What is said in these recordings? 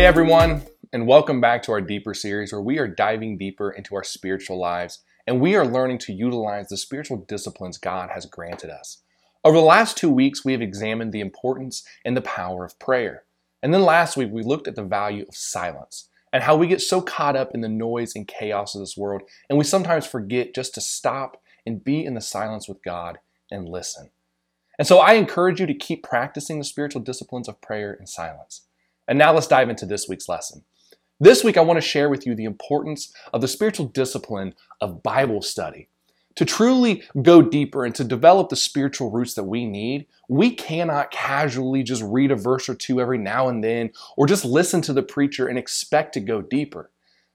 Hey everyone, and welcome back to our Deeper series where we are diving deeper into our spiritual lives and we are learning to utilize the spiritual disciplines God has granted us. Over the last two weeks, we have examined the importance and the power of prayer. And then last week, we looked at the value of silence and how we get so caught up in the noise and chaos of this world, and we sometimes forget just to stop and be in the silence with God and listen. And so I encourage you to keep practicing the spiritual disciplines of prayer and silence. And now let's dive into this week's lesson. This week, I want to share with you the importance of the spiritual discipline of Bible study. To truly go deeper and to develop the spiritual roots that we need, we cannot casually just read a verse or two every now and then or just listen to the preacher and expect to go deeper.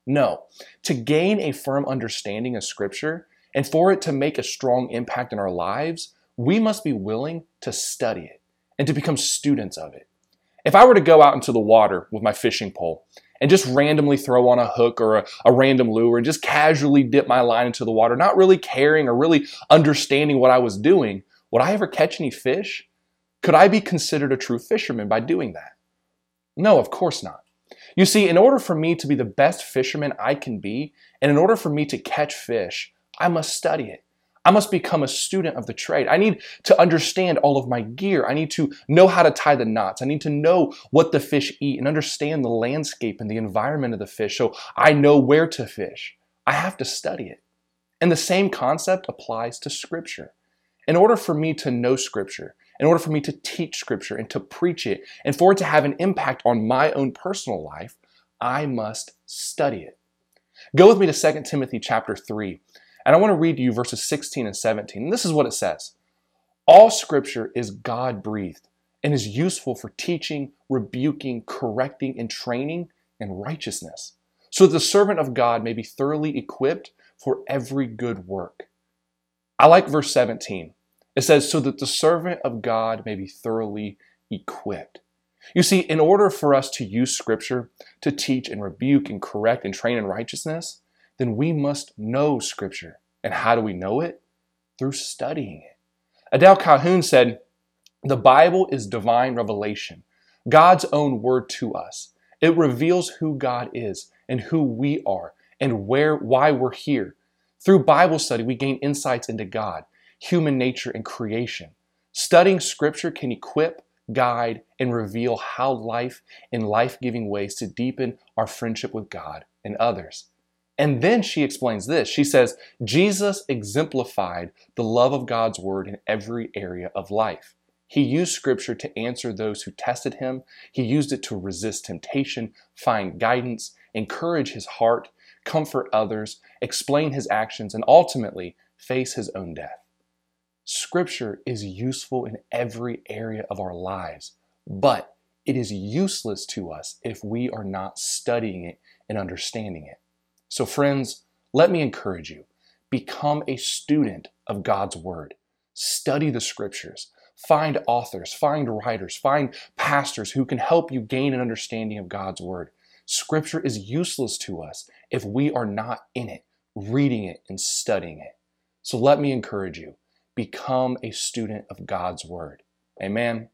No, to gain a firm understanding of Scripture and for it to make a strong impact in our lives, we must be willing to study it and to become students of it. If I were to go out into the water with my fishing pole and just randomly throw on a hook or a, a, random lure and just casually dip my line into the water, not really caring or really understanding what I was doing, would I ever catch any fish? Could I be considered a true fisherman by doing that? No, of course not. You see, in order for me to be the best fisherman I can be, and in order for me to catch fish, I must study it. I must become a student of the trade. I need to understand all of my gear. I need to know how to tie the knots. I need to know what the fish eat and understand the landscape and the environment of the fish so I know where to fish. I have to study it. And the same concept applies to Scripture. In order for me to know Scripture, in order for me to teach Scripture and to preach it, and for it to have an impact on my own personal life, I must study it. Go with me to 2 Timothy chapter 3. And I want to read to you verses 16 and 17. And this is what it says All scripture is God breathed and is useful for teaching, rebuking, correcting, and training in righteousness, so that the servant of God may be thoroughly equipped for every good work. I like verse 17. It says, so that the servant of God may be thoroughly equipped. You see, in order for us to use Scripture to teach and rebuke and correct and train in righteousness, then we must know Scripture. And how do we know it? Through studying it. Adele Calhoun said, The Bible is divine revelation, God's own word to us. It reveals who God is and who we are and where why we're here. Through Bible study, we gain insights into God, human nature, and creation. Studying scripture can equip, guide, and reveal how life in life-giving ways to deepen our friendship with God and others. And then she explains this. She says, Jesus exemplified the love of God's word in every area of life. He used scripture to answer those who tested him. He used it to resist temptation, find guidance, encourage his heart, comfort others, explain his actions, and ultimately face his own death. Scripture is useful in every area of our lives, but it is useless to us if we are not studying it and understanding it. So, friends, let me encourage you become a student of God's Word. Study the Scriptures. Find authors, find writers, find pastors who can help you gain an understanding of God's Word. Scripture is useless to us if we are not in it, reading it, and studying it. So let me encourage you become a student of God's Word. Amen.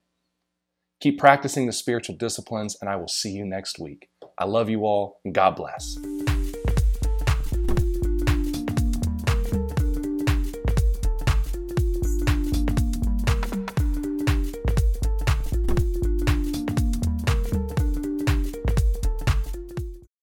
Keep practicing the spiritual disciplines, and I will see you next week. I love you all, and God bless.